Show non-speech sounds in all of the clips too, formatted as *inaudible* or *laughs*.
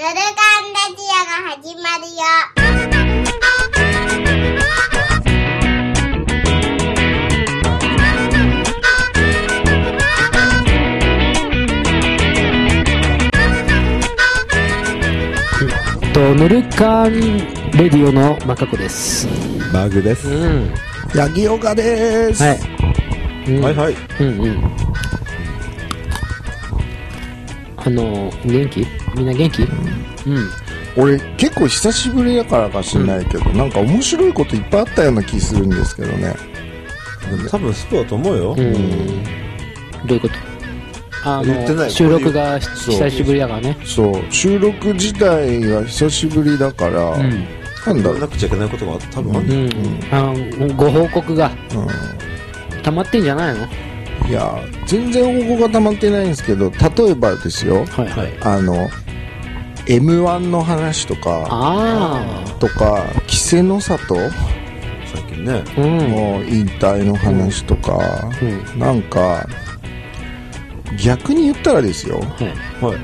ヌルカンラジオが始まるよ。と、ヌルカンレディオのマカコです。バグです。うん。ヤギオカです。はい。うん、はいはい。うんうん。あの、元気？みんな元気？うん。俺結構久しぶりだからかしんないけど、なんか面白いこといっぱいあったような気するんですけどね。多分そうだと思うよ。うん。どういうこと？あの、言ってない収録が久しぶりだからね。そう、収録自体が久しぶりだから、うん。なんだろう言わな。くちゃいけないことが多分あるんだよ。うん。あの、ご報告が溜まってんじゃないの？いや、全然報告が溜まってないんですけど、例えばですよ、はいはい。あの、M1 の話とか、あとか、稀勢の里最近ね。あ。う引退の話とか、うん。なんか、逆に言ったらですよ、はい。はい。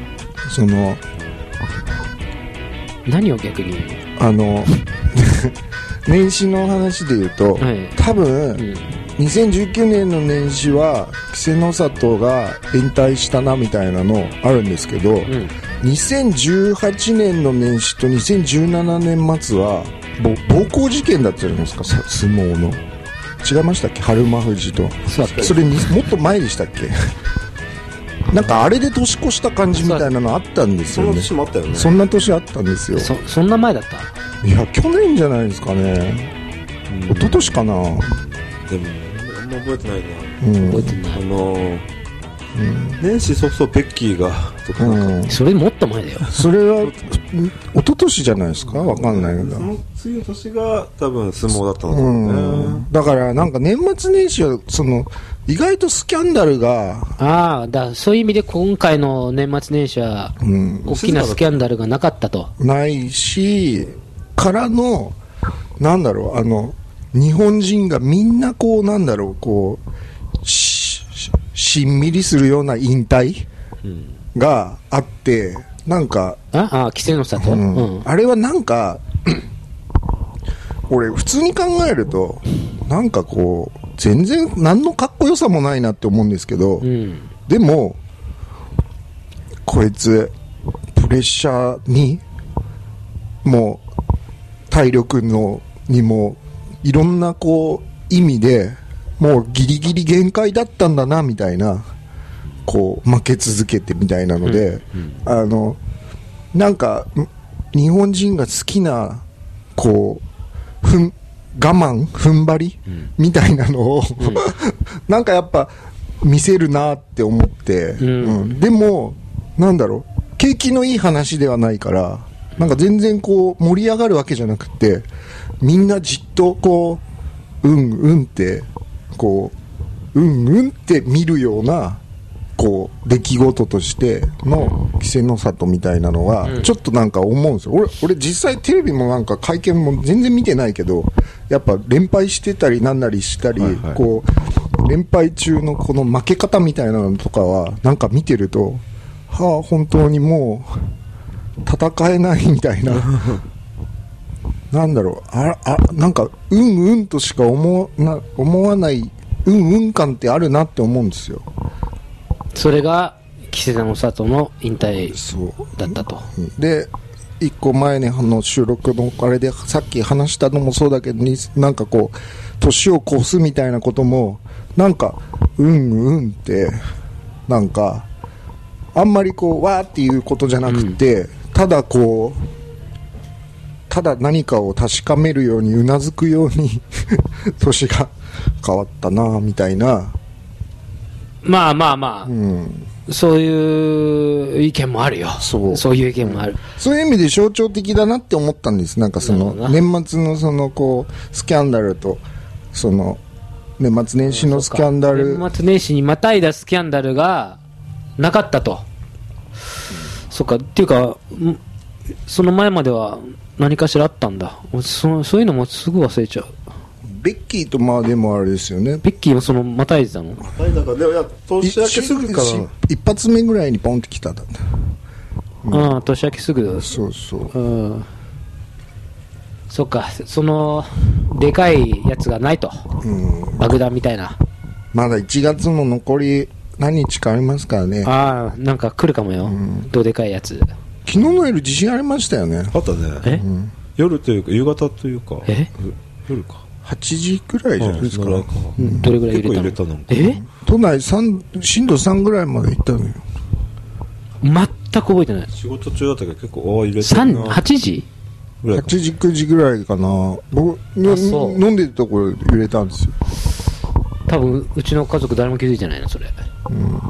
その、何を逆に？あの、*laughs* 年始の話で言うと、はい。多分、うん。2019年の年始は、稀勢の里が引退したなみたいなのあるんですけど、うん。2018年の年始と2017年末は、ぼ暴行事件だったじゃないですか、さ相撲の。違いましたっけ？春馬富士と。それにもっと前でしたっけ？*laughs* なんかあれで年越した感じみたいなのあったんですそんなよね。年もあったよね。そんな年あったんですよ。そ、そんな前だった？いや、去年じゃないですかね。うん一昨年かな。でも、あんま覚えてないな。うん。覚えてないあ。のー、うん年始早々ベッキーが、とかなんか、うん。それもっと前だよ。それは、ん一昨年じゃないですか？わかんないけどそ。の次の年が多分相撲だったのかねん。。だから、なんか年末年始は、その、意外とスキャンダルが、ああ、だそういう意味で今回の年末年始は、うん、大きなスキャンダルがなかったと。ないし、からの、なんだろう、あの、日本人がみんなこう、なんだろう、こう、し、ししんみりするような引退うん。があって、なんか、ああ、規制の里、ううんん。あれはなんか、*clears throat* 俺、普通に考えると、なんかこう、全然何のかっこよさもないなって思うんですけど、うん。でも、こいつ、プレッシャーに、もう、体力の、にも、いろんなこう、意味で、もうギリギリ限界だったんだな、みたいな、こう、負け続けてみたいなので、あの、なんか、ん日本人が好きな、こう、ふん、我慢、踏ん張り、みたいなのを、*laughs* なんかやっぱ、見せるなって思って、うん。うん。でも、なんだろう、景気のいい話ではないから、なんか全然こう、盛り上がるわけじゃなくて、みんなじっとこう、うんうんって、こう、うんうんって見るような、こう、出来事としての稀勢の里みたいなのは、ちょっとなんか思うんですよ。俺、俺実際テレビもなんか会見も全然見てないけど、やっぱ連敗してたりなんなりしたり、はいはいこう、連敗中のこの負け方みたいなのとかは、なんか見てると、はあ、本当にもう、戦えないみたいな。なんだろう、あ、あ、なんか、うんうんとしか思わな、思わない、うんうん感ってあるなって思うんですよ。それが、規制の里の引退。だったと。で、一個前にあの収録のあれでさっき話したのもそうだけどに、なんかこう、年を越すみたいなことも、なんか、うんうんって、なんか、あんまりこう、わーっていうことじゃなくて、ただこう、ただ何かを確かめるようにうなずくように *laughs* 年が変わったなみたいな、まあまあまあ、うん、そういう意見もあるよ。そう。そういう意見もある。そういう意味で象徴的だなって思ったんです。なんかその、年末のそのこう、スキャンダルと、その、年末年始のスキャンダル、年末年始にまたいだスキャンダルがなかったと。そっか、っていうか、んその前までは何かしらあったんだ。そそういうのもすぐ忘れちゃう。ベッキーとまあでもあれですよね。ベッキーもそのまたいでたの？はい、だから、でもいや、年明けすぐかしな。一発目ぐらいにポンって来ただって。うん、年明けすぐ。そうそううん。そっか、その、でかいやつがないと。うん爆弾みたいな。まだ1月も残り何日かありますからねああ、なんか来るかもよ。どでかいやつ。昨日の夜地震ありましたよね。あったね。え？夜というか夕方というか夜か。8時くらいじゃないですか。うん。どれぐらい揺れたの？え？都内三震度3ぐらいまで行ったのよ。全く覚えてない。仕事中だったけど結構ああ揺れてる三な8時？ぐらいか8時9時ぐらいかな。僕あそう。飲んでるところ揺れたんですよ。多分、うちの家族誰も気づいてないな、それ。うん。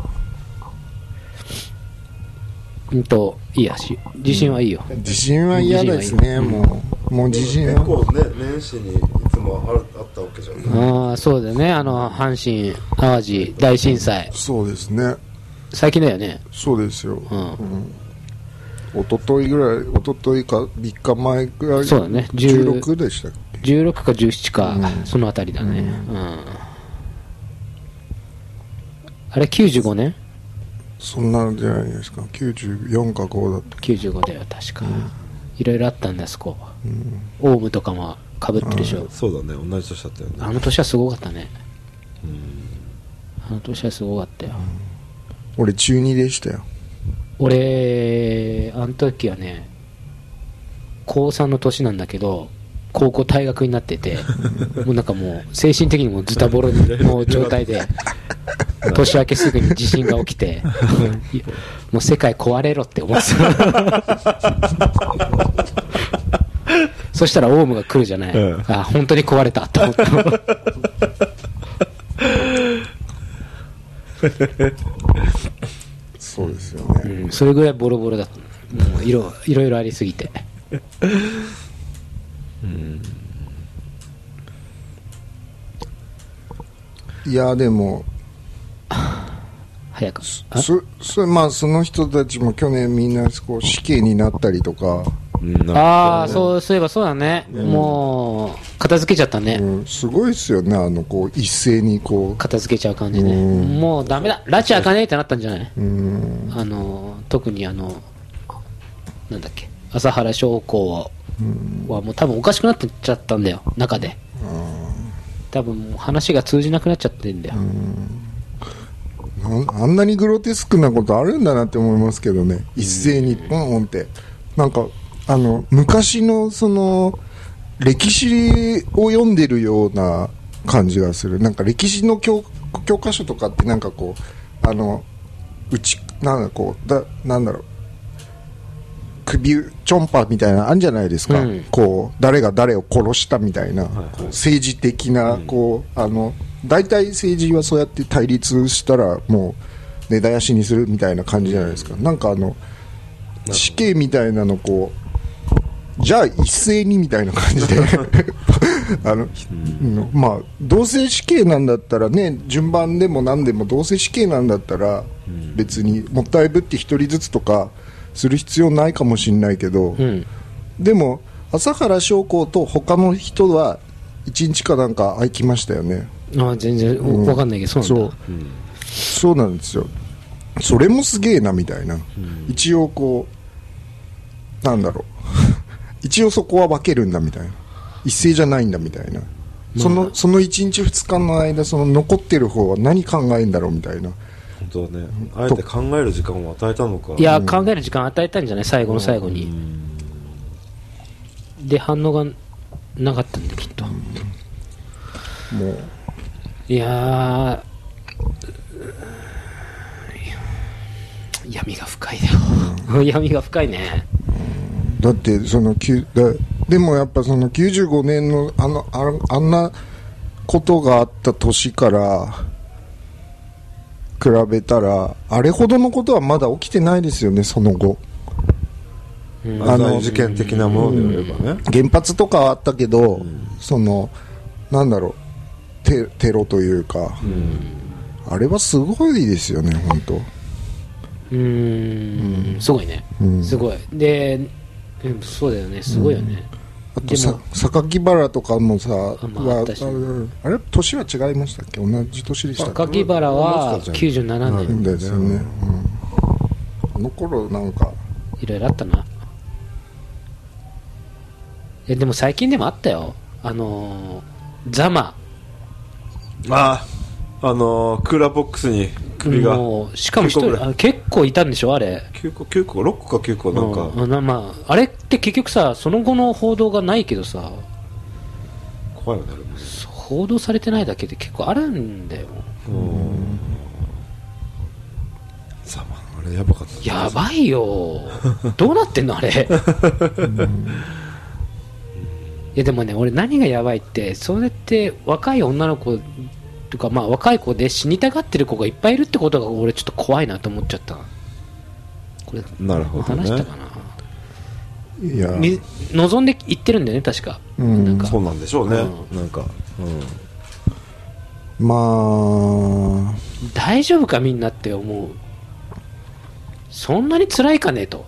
と、いいやし、地震はいいよ。地震は嫌ですねもうもう地震結は構ね年始にいつもあるあったわけじゃんああ、そうだよね。あの、阪神・淡路大震災。そうですね最近だよね。そうですよ、うん。一昨日ぐらい一昨日か3日前ぐらいそうだね10 16でしたっけ？16か17か、そのあたりだね。うん。あれ、95年？そんなんじゃないですか94か5だった ?95 だよ、確か。いろいろあったんだ、あそこ。オウムとかも被ってるでしょ。そうだね同じ年だったよねあの年はすごかったね。あの年はすごかったよ。俺中2でしたよ俺、あの時はね、高3の年なんだけど、高校退学になってて、*laughs* もうなんかもう、精神的にもズタボロの状態で、*laughs* *laughs* 年明けすぐに地震が起きて、*laughs* いもう世界壊れろって思ってた。*laughs* そしたらオウムが来るじゃない。うんあ、本当に壊れたって思った。そうですよね、うん、それぐらいボロボロだった。もういろいろいろありすぎて。いやでも *laughs* 早く。あそそまあその人たちも去年みんなこう死刑になったりとか、うんああ、そう、そういえばそうだね。もう、片付けちゃったね。うん、すごいですよねあのこう一斉にこ片付けちゃう感じね。うんもうダメだ。拉致開かねえってなったんじゃない？ううんあの、特にあの、なんだっけ、朝原将校はもう多分おかしくなってっちゃったんだよ、中で。多分もう話が通じなくなっちゃってんだよ。ああんなにグロテスクなことあるんだなって思いますけどね。一斉にポンって。なんかあの昔のその歴史を読んでるような感じがする。なんか歴史の教教科書とかってなんかこうあのうちなんだこうだなんだろう。首ちょんぱみたいなのあるんじゃないですか、うん。こう誰が誰を殺したみたいな、こう政治的な、こうあの大体政治はそうやって対立したらもう根絶やしにするみたいな感じじゃないですか、なんかあの死刑みたいなのこうじゃあ一斉にみたいな感じで。*laughs* あの、うん。まあどうせ死刑なんだったらね順番でも何でもどうせ死刑なんだったら別にもったいぶって一人ずつとかする必要ないかもしれないけど、うん。でも朝原将校と他の人は1日かなんか空きましたよねああ、全然わかんないけど、そうなんだ。そう。なんですよ。それもすげえなみたいな、一応こうなんだろう。*laughs* 一応そこは分けるんだみたいな。一斉じゃないんだみたいな、そのその1日2日の間その残ってる方は何考えんだろうみたいな。本当はね。あえて考える時間を与えたのか。いや、考える時間与えたんじゃない？最後の最後に。で、反応がなかったんだ、きっと。もういやー、闇が深いだよ。闇が深いね。だってそのでもやっぱその95年のあのああんなことがあった年から比べたらあれほどのことはまだ起きてないですよねその後。ああのの事件的なものであればね。原発とかはあったけど、そのなんだろうテテロというか、あれはすごいですよね本当。うーん、すごいね。うん。すごい。で、うんそうだよね、すごいよね。あとさ榊原とかもさ、まあはあれ年は違いましたっけ？同じ年でしたっけ？榊原は97うん年。ですよね、うん。あの頃なんか。いいろいろあったな。え、でも最近でもあったよ。あのー、ザマ。ああ、あのー、クーラーボックスに首が。もう、しかも一9個ぐらい人、あ結構いたんでしょあれ。9個、9個、6個か9個、なんか、うんなまあ、あれって結局さ、その後の報道がないけどさ、怖いよね、報道されてないだけで結構あるんだよ。さあ、まあ、あれやばかったねやばいよ。どうなってんのあれ。い *laughs* やでもね、俺何がやばいって、それって若い女の子とか、まあ若い子で死にたがってる子がいっぱいいるってことが俺ちょっと怖いなと思っちゃった。これ、なるほどね話したかな？いや、み望んで言ってるんだよね、確か。うんなんかそうなんでしょうね、うなんか、まあ、大丈夫かみんなって思う。そんなに辛いかねと。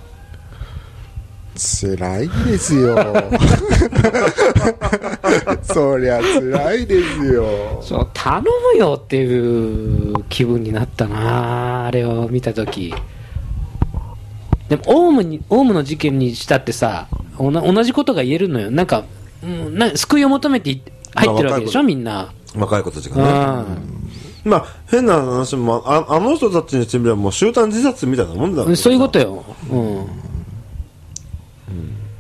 辛いですよ。*laughs* そりゃ辛いですよ。そう、頼むよっていう気分になったなあれを見たとき。でも、オウムに、オウムの事件にしたってさ、おな同じことが言えるのよ。なんか、うん、な救いを求めてい入ってるわけでしょ、みんな。若い子たちうがね、ん。まあ、変な話もあ、あの人たちにしてみればもう集団自殺みたいなもんだからそういうことよ。うん。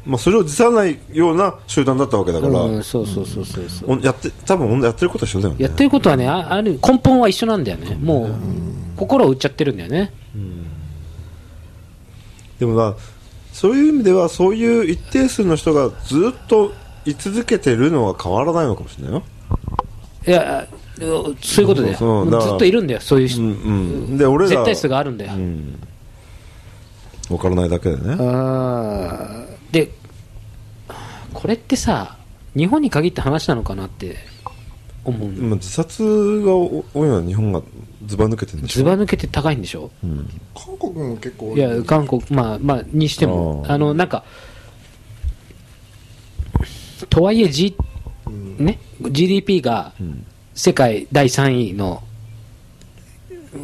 まあ、それを辞さないような集団だったわけだから、うん、そうそうそうそうそう。おやって多分やってることは一緒だよね。やってることはね、あある、根本は一緒なんだよね。もう、心を打っちゃってるんだよね。でもなそういう意味ではそういう一定数の人がずっと居続けてるのは変わらないのかもしれないよ、いや、そういうことだよ。そうずっといるんだよ、そういう人。うんうん、で俺ら絶対数があるんだよ。うん。分からないだけでね。あー。で、これってさ、日本に限った話なのかなって思うの。まあ自殺が多いのは日本がずば抜けてるんでしょ。ずば抜けて高いんでしょ。韓国も結構多い。や、韓国、まあ、まあ、にしても、あー。あの、なんか、とはいえ、G、ね、GDP が世界第3位の、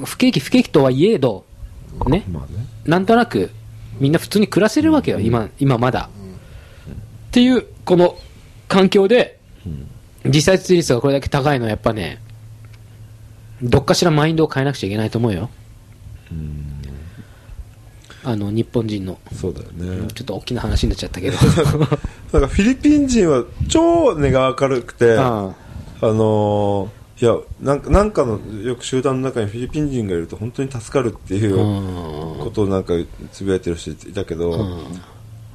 不景気、不景気とはいえど、ね、まあね。なんとなく、みんな普通に暮らせるわけよ、今、今まだ。っていう、この環境で、自殺率がこれだけ高いのはやっぱね、どっかしらマインドを変えなくちゃいけないと思うよ。あの、日本人の。そうだよねちょっと大きな話になっちゃったけど。*laughs* なんかフィリピン人は超根が明るくてああのーいやなんかなんかのよく集団の中にフィリピン人がいると本当に助かるっていうことをなんかつぶやいてる人いたけど、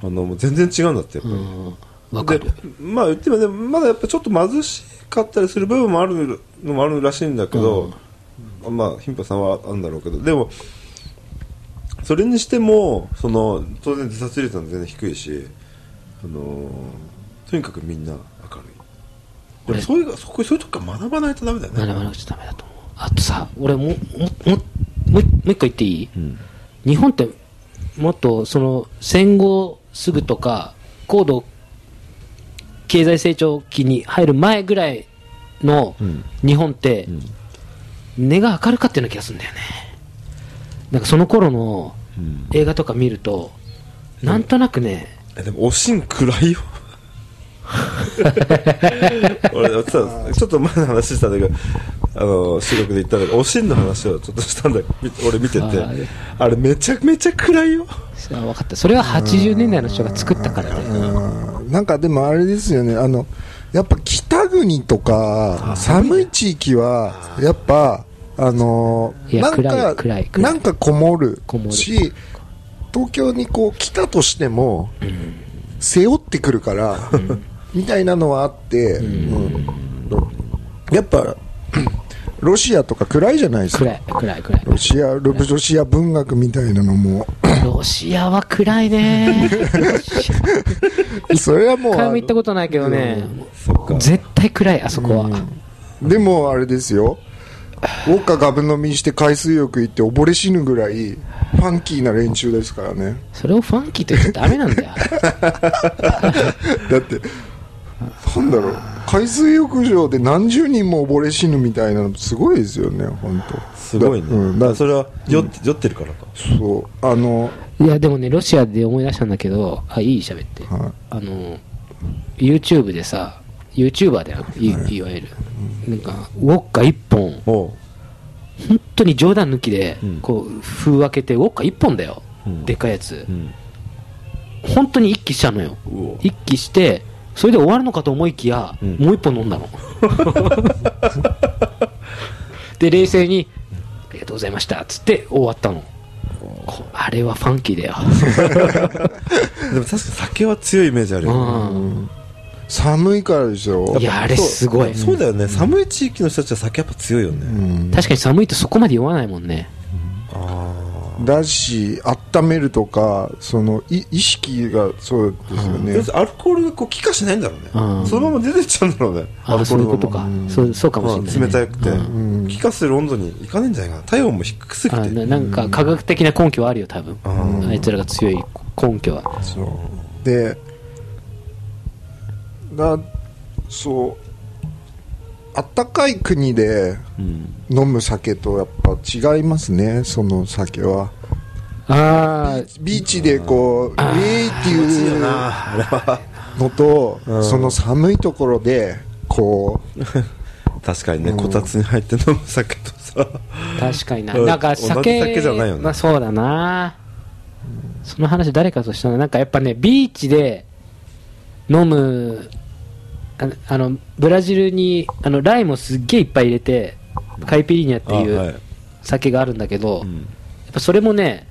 あのもう全然違うんだってやっぱり、あ、わかる。で。まあ言ってもねまだやっぱちょっと貧しかったりする部分もあるのもあるらしいんだけど、まあ貧乏さんはあるんだろうけど。でもそれにしてもその当然自殺率は全然低いし、あのーとにかくみんな明るい。でもそういうそこそういうとこから学ばないとダメだよね。学ばなくちゃダメだと思う。あとさ、俺も、も、も、もう、もう一個言っていい、日本って、もっと、その、戦後すぐとか、高度経済成長期に入る前ぐらいの日本って、根が明るかったような気がするんだよね。なんかその頃の映画とか見ると、なんとなくね、えでもおしん暗いよ。俺さちょっと前の話したんだけどあの収録で言ったんだけどおしんの話をちょっとしたんだみ俺見てて。あれめちゃめちゃ暗いよあ分かった。それは80年代の人が作ったからね。うん。なんかでもあれですよね、あの、やっぱ北国とか、寒い地域は、やっぱ、あのなんかなんかこもるこもる。し、東京にこう来たとしても、背負ってくるから、みたいなのはあって、うん。やっぱ、ロシアとか暗いじゃないですか。暗い、暗い、暗い。ロシア、ロロシア文学みたいなのも、*laughs* ロシアは暗いね。*laughs* それはもう一回も行ったことないけどね、そっか絶対暗い、あそこは。でもあれですよ、ウォッカガブ飲みして海水浴行って溺れ死ぬぐらい、ファンキーな連中ですからね。それをファンキーと言っちゃダメなんだよ。*laughs* だって、なんだろう、海水浴場で何十人も溺れ死ぬみたいなの、すごいですよね、本当。すごいね、うん、だだからそれは酔って,、酔ってるからか。そう、あの、いや、でもね、ロシアで思い出したんだけど、あ、いい喋って。はあの、YouTube でさ、YouTuber だよ、いい。わゆる。なんか、ウォッカ1本、本当に冗談抜きでうん、こう、封開けて、ウォッカ1本だよ。うん。でっかいやつ。う。ん。本当に一気したのよ。うお。一気して、それで終わるのかと思いきや、うんもう一本飲んだの。*laughs* で、冷静に、ありがとうございました、つって終わったの。こあれはファンキーだよ。*laughs* でも確か酒は強いイメージあるよねう寒いからでしょん。いや、あれすごい。そうだよね寒い地域の人たちは酒やっぱ強いよねうん確かに寒いとそこまで酔わないもんね。あだし温めるとかそのい意識がそうですよあねアルコールがこう気化しないんだろうね。うん。そのまま出てっちゃうんだろうね。アあルコールとか。そうそうかもしれない、ね。冷たくて。気化する温度にいかねえんじゃないかな。体温も低すぎあてななんか科学的な根拠はあるよ、多分。うん。あいつらが強い根拠は。そう。でだそうあったかい国でうん。飲む酒とやっぱ違いますねその酒は。あビーチでこうウェーっていうなあれはのと、うんその寒いところでこ *laughs* 確かにねこたつに入って飲む酒とさ。あ、確かにな。うんなんか酒、酒じゃないよね。まあそうだな。その話誰かとしたら、なんかやっぱね、ビーチで飲む、あの、ブラジルに、あの、ライムをすっげえいっぱい入れて、カイピリーニャっていう酒があるんだけど、うん。やっぱそれもね、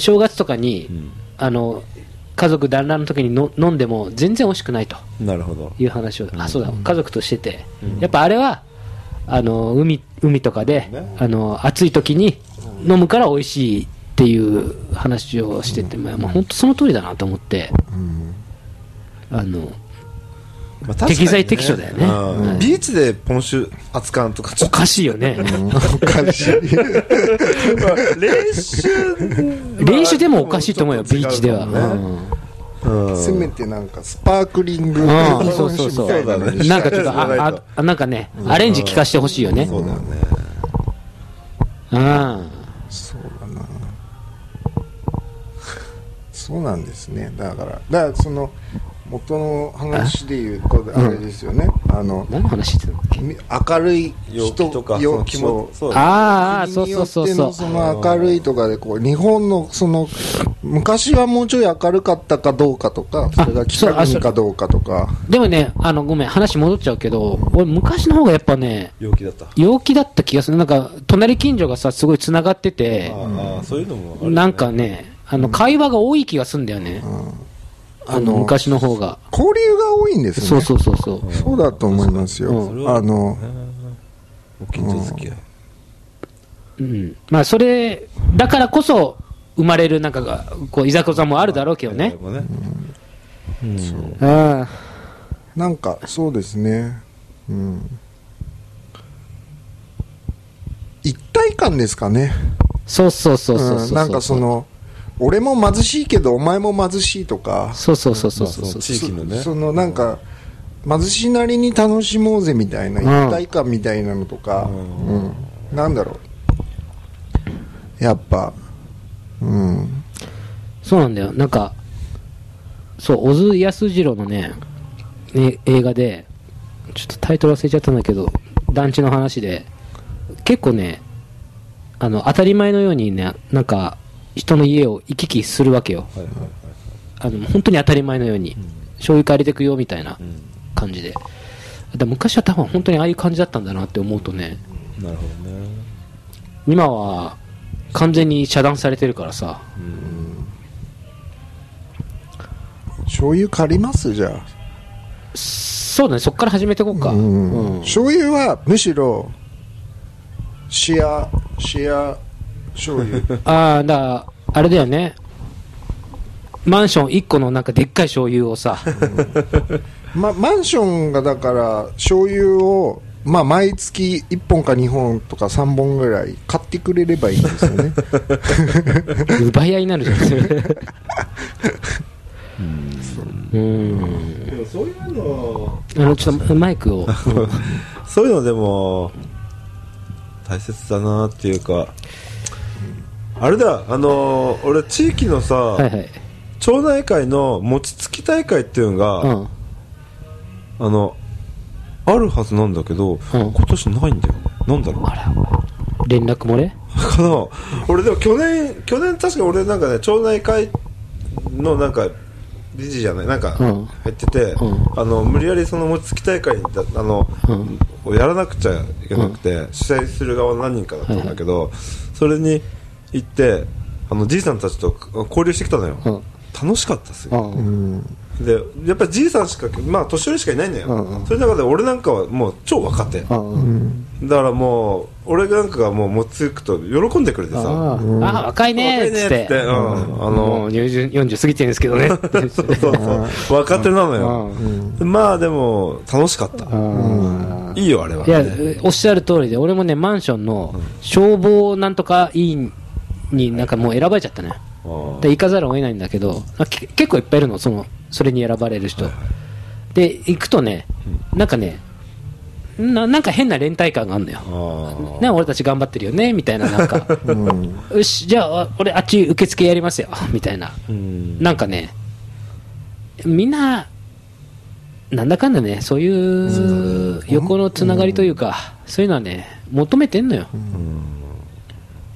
正月とかに、うん。あの、家族団らんの時にの飲んでも全然美味しくないと。なるほど。いう話を、あ、そうだ、家族としてて、やっぱあれは、あの、海、海とかで、ね。あの、暑い時に飲むから美味しいっていう話をしてて、まあ、まあ本当その通りだなと思って、あの、まあ適材適所だよね。うん。はいビーチでポン酒扱うとかおかしいよね。うおかしい。練習。練習でもおかしいと思うよ、ビーチでは。ね。うん。せめてなんかスパークリングそう本そうそう。酒みたいなんかちょっと、そうだあ、あ、なんかね、アレンジ聞かせてほしいよね。そうだよね。うん。そうだな。そうなんですね。だからだからその元の話で言うとあれですよね、あの何の話してたんだっけ？み明るい陽人気とかよその気もそそううだねああ、そうそうそうそう。のその明るいとかでこう日本のその昔はもうちょい明るかったかどうかとかそれが北国かどうかとか。でもね、あの、ごめん、話戻っちゃうけど、俺、昔の方がやっぱね、陽気だった。陽気だった気がする。なんか、隣近所がさ、すごい繋がってて、ああそういうのもあるね。なんかね、あの、会話が多い気がするんだよね。あの、昔の方が。交流が多いんですねそうそうそうそう。そうだと思いますよ、うんあのご近所付き合いうん。まあ、それ、だからこそ、生まれるなんかが、こう、いざこざもあるだろうけどね。もねうんああ。なんかそうですねうん一体感ですかねそうそうそうそうそう。うんなんかそ、の俺も貧しいけどお前も貧しいとか。そうそうそうそうそう。まあ地域のね。そそのなんか貧しいなりに楽しもうぜみたいなうん。一体感みたいなのとか、うん。なんだろう。やっぱ。うん。そうなんだよ。なんか、そう、小津安二郎のね、ね映画で、ちょっとタイトル忘れちゃったんだけど、団地の話で、結構ね、あの、当たり前のようにね、なんか、人の家を行き来するわけよ。はいはいはい。あの、本当に当たり前のように、醤油借りてくよ、みたいなうん。感じで。で昔は多分本当にああいう感じだったんだなって思うとね、なるほどね。今は完全に遮断されてるからさ、醤油借ります？じゃあ。そうだね、そっから始めていこうか。うんうん醤油はむしろシェアシェア醤油 *laughs* ああ、だから、あれだよね。マンション1個のなんかでっかい醤油をさ、ま、マンションがだから醤油を、まあ、毎月1本か2本とか3本ぐらい買ってくれればいいんですよね奪い合いになるじゃん、それ。うん。でもそういうのあの、ちょっとマイクを。う *laughs* んそういうのでも大切だなっていうかあれだあのー俺地域のさ、はいはい。町内会の餅つき大会っていうのが、うん。あのあるはずなんだけど、今年ないんだよ。なんだろう。あら、連絡漏れ？*laughs* かな俺でも去年去年確か俺なんかね町内会のなんか理事じゃない？なんかうん。入ってて、うん。あの無理やりその餅つき大会あの、をやらなくちゃいけなくて、主催する側の何人かだったんだけど、それに行ってあのじいさんたちと交流してきたのよ、うん。楽しかったっすよ、うん。でやっぱりじいさんしかまあ年寄りしかいないんだよ、うん。うんそれの中で俺なんかはもう超若手、うん。だからもう俺なんかがもうもつくと喜んでくれてさ。あーあー、若いねーっつって。うん、あものう40 40過ぎてるんですけどね。*laughs* そうそう。そう若手なのよ、まあでも楽しかった、うん。いいよあれは。いや、おっしゃる通りで、俺もね、マンションの消防なんとか委員になんかもう選ばれちゃったね。で行かざるを得ないんだけど、あけ結構いっぱいいるの、その、それに選ばれる人。で、行くとね、なんかね、ななんか変な連帯感があるのよ。あね、俺たち頑張ってるよね、みたいな、なんか、*laughs* よし、じゃあ、俺、あっち受付やりますよ、*laughs* みたいな。ーうんなんかね、みんな、なんだかんだね、そういう横のつながりというか、そういうのはね、求めてんのよ。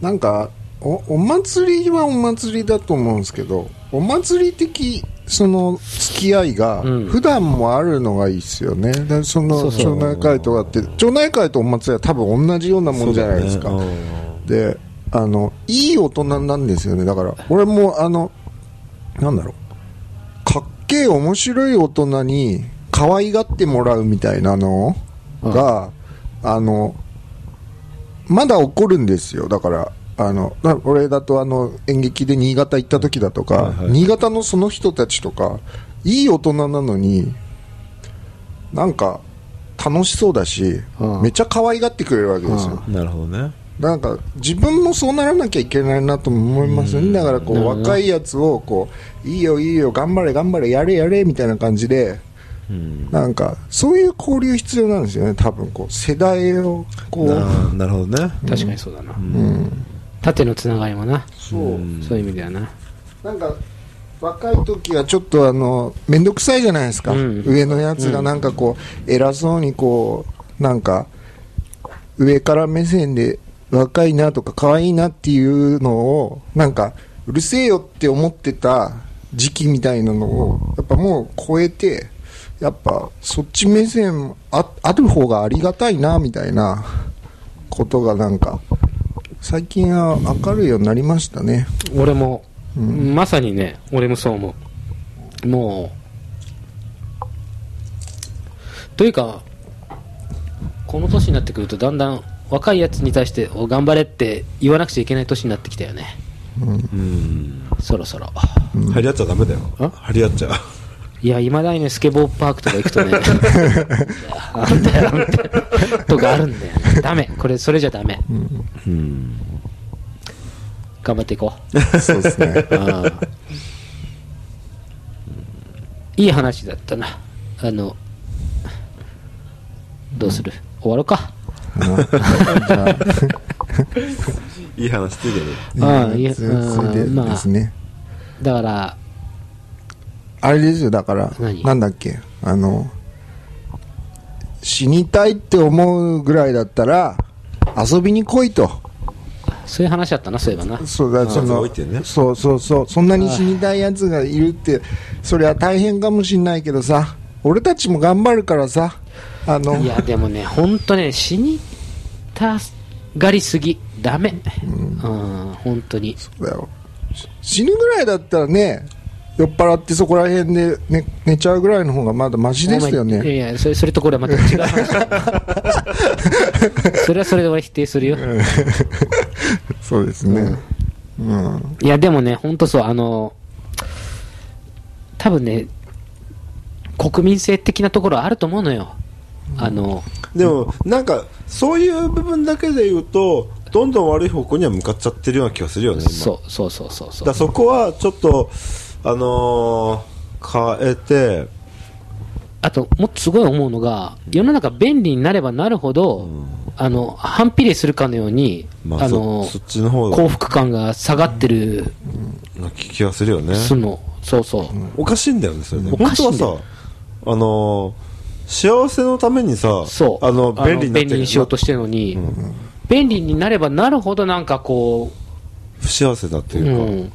なんかおお祭りはお祭りだと思うんですけどお祭り的その付き合いがうん。普段もあるのがいいですよね、でそのそうそう。町内会とかって町内会とお祭りは多分同じようなもんじゃないですか、ねであのいい大人なんですよね。だから俺もあのなんだろう。かっけえ面白い大人に可愛がってもらうみたいなのが、あのまだ起こるんですよ。だからあのな俺だとあの演劇で新潟行った時だとか、はいはい。新潟のその人たちとかいい大人なのになんか楽しそうだし、うん。めっちゃ可愛がってくれるわけですよ、うん。なるほどね。なんか自分もそうならなきゃいけないなと思いますね、だからこう若いやつをこういいよいいよ頑張れ頑張れやれやれみたいな感じでうん。なんかそういう交流必要なんですよね。多分こう世代をこうななるほどね。確かにそうだな。縦のつながりもな。そうそういう意味ではな。なんか若い時はちょっとあの面倒くさいじゃないですか、うん上のやつがなんかこう偉そうにこうなんか上から目線で若いなとか可愛いなっていうのをなんかうるせえよって思ってた時期みたいなのをやっぱもう超えてやっぱそっち目線あある方がありがたいなみたいなことがなんか最近は明るいようになりましたね。俺も、まさにね、俺もそう思う。もう、というか、この年になってくると、だんだん若いやつに対して、お頑張れって言わなくちゃいけない年になってきたよね。うん。そろそろ。張り合っちゃダメだよ。あ？張り合っちゃういや、いまだにね、スケボーパークとか行くとね、なんだよ、なんだよ、とかあるんだよね。ダメ。これ、それじゃダメ。うん頑張っていこう。そうですねああいい話だったな。あの、どうする？終わろうか？いい話ついてるああいやつついでうんまあですね、だから、あれですよだから何？なんだっけ？あの死にたいって思うぐらいだったら遊びに来いとそういう話だったな、そういえばな。そうだそあのねそうそうそうそんなに死にたいやつがいるってそれは大変かもしんないけどさ俺たちも頑張るからさあのいや、でもね、ほんとね、死にたがりすぎ。ダメ。うん、本当に。だよ死ぬぐらいだったらね酔っ払ってそこら辺で寝寝ちゃうぐらいの方がまだマシですよお前いねやいや、それ、それとこれはまた違う話。*laughs* それはそれで俺否定するよ。*laughs* そうですね。うん。いや、でもね、ほんとそう、あの、多分ね、国民性的なところあると思うのよ。あの、でもなんかそういう部分だけで言うとどんどん悪い方向には向かっちゃってるような気がするよね今。そうそうそうそう。そうだそこはちょっとあのー変えてあと、もっとすごい思うのが、世の中便利になればなるほど、あの、反比例するかのように、まああのそ、そっちの方幸福感が下がってる、な気がするよね。その、そうそう。おかしいんだよねそれね。お本当かしいんだよ。はさあのー幸せのためにさそう。あの便利になって便利にしようとしてるのに、便利になればなるほどなんかこ不幸せだってう、いうか、うん、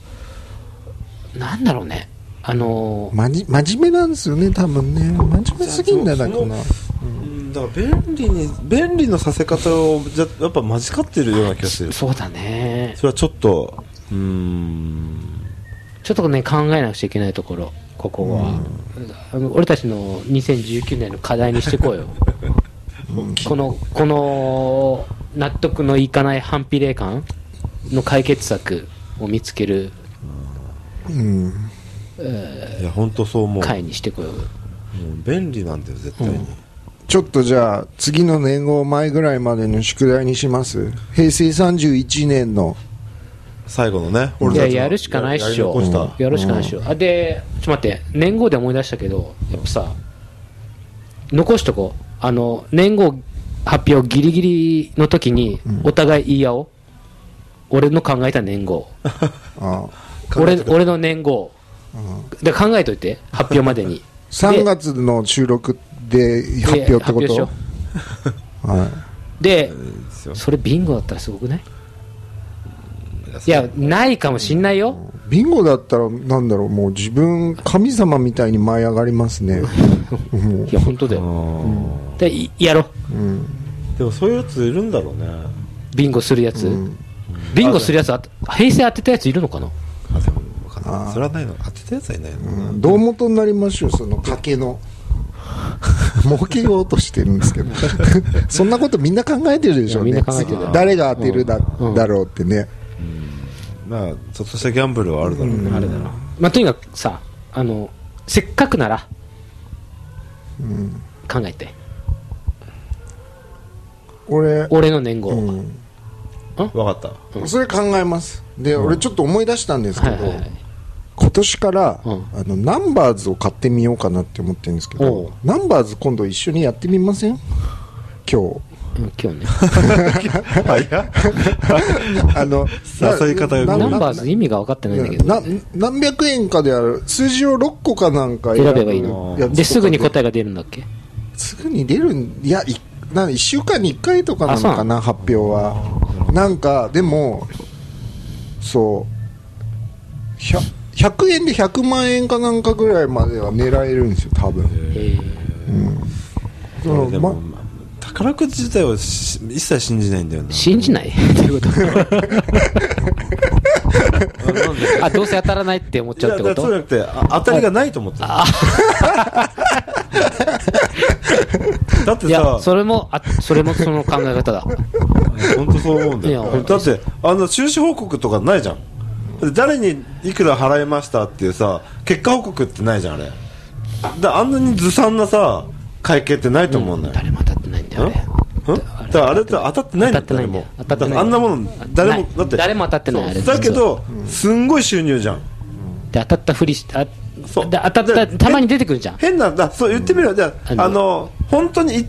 なんだろうね。あの、まじ真面目なんですよね多分ね真面目すぎんだよだからうんだから便利に便利のさせ方をじゃやっぱ間違ってるような気がするそうだね。それはちょっとうーんちょっとね、考えなくちゃいけないところ、ここは。あの俺たちの2019年の課題にしていこうよ。この、この、納得のいかない反比例感の解決策を見つけるうん。いや本当そう思う。回にしていこう。よ。もう便利なんだよ絶対に、ちょっとじゃあ次の年号前ぐらいまでの宿題にします？平成31年の。最後のね俺たちの。やるしかないっしょ。やるしかないっしょ。あ、で、ちょっと待って、年号で思い出したけど、やっぱさ、残しとこう。あの、年号発表ギリギリの時に、お互い言い合おう。俺の考えた年号。*laughs* あ俺俺の年号。で考えといて、発表までに。*laughs* 3月の収録で発表ってこと？*laughs* はい。で、それビンゴだったらすごくない？いや、ないかもしんないよ。ビンゴだったらなんだろうもう自分神様みたいに舞い上がりますね。*laughs* いや、本当だよ。で、いやろう。でもそういうやついるんだろうね。ビンゴするやつ。ビンゴするやつあ、平成当てたやついるのかな？ないそれはないの当てたやつはいないの、胴元になりましょうその賭けの。*laughs* 儲けようとしてるんですけど。*laughs* そんなことみんな考えてるでしょうね。みんな考えてる誰が当てるだ,、うん。だろうってね。まあちょっとしたギャンブルはあるだろうね、あれだな。まあ、とにかくさ、あの、せっかくなら、考えて。俺俺の年号。うん。分かった。それ考えます。で、俺ちょっと思い出したんですけど、はいはいはい。今年から、うん。あのナンバーズを買ってみようかなって思ってるんですけおどう。ナンバーズ今度一緒にやってみません？今日。うん今日ね。あの誘い方がなナンバーズ意味が分かってないんだけど。な何百円かである数字を6個かなんか選べばいいの。で、すぐに答えが出るんだっけ？すぐに出るんいやいな1週間に1回とかなのかあな発表は。なんかでもそう。100, 100円で100万円かなんかぐらいまでは狙えるんですよ多分。えそのまでも、宝くじ自体はし一切信じないんだよな。ー信じない？っていうことあ、どうせ当たらないって思っちゃうってこいやだからそうじゃとなくてあ当たりがないと思ってる *laughs* だっていや、さそれも、あ、それもその考え方だ。本当そう思うんだよ。だってあの収支報告とかないじゃん。で誰にいくら払いましたっていうさ結果報告ってないじゃんあれ。だあんなにずさんなさ会計ってないと思うんだよ、誰も当たってないんだよ、あれ。うん？だからあれって当たってないんだよ当たってないんだよ。当たってない。あんなもの誰もだって誰も当たってないあれ。だけどすんごい収入じゃん。で、当たったふりし、あ、そう。で当たった、でたまに出てくるじゃん。変なだそう言ってみればじゃあ,、の本当にい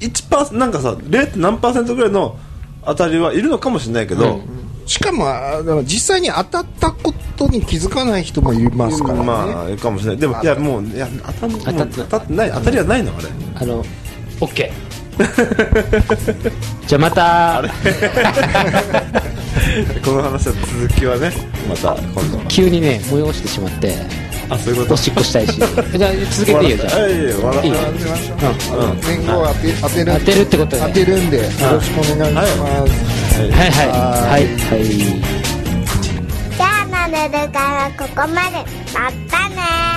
1パーなんかさ 0. 何パーセントぐらいの当たりはいるのかもしれないけど、しかもあの実際に当たったことに気づかない人もいますからね、まあかもしれない。でもいやもういや当たん当た当たってない。当たりはないのあれ。あの、オッケー。*laughs* じゃあまた、*laughs* この話は続きはねまた今度。急にね、催してしまって、あそういうこと？おしっこしたいし。*laughs* じゃあ続けていいよ、じゃあ。いいよ笑いいよ。当てましょうあの年号当て当てる。当てるってことで。当てるんでよろしくお願いします、はいはい。はいはい。じゃあなるからここまで。またね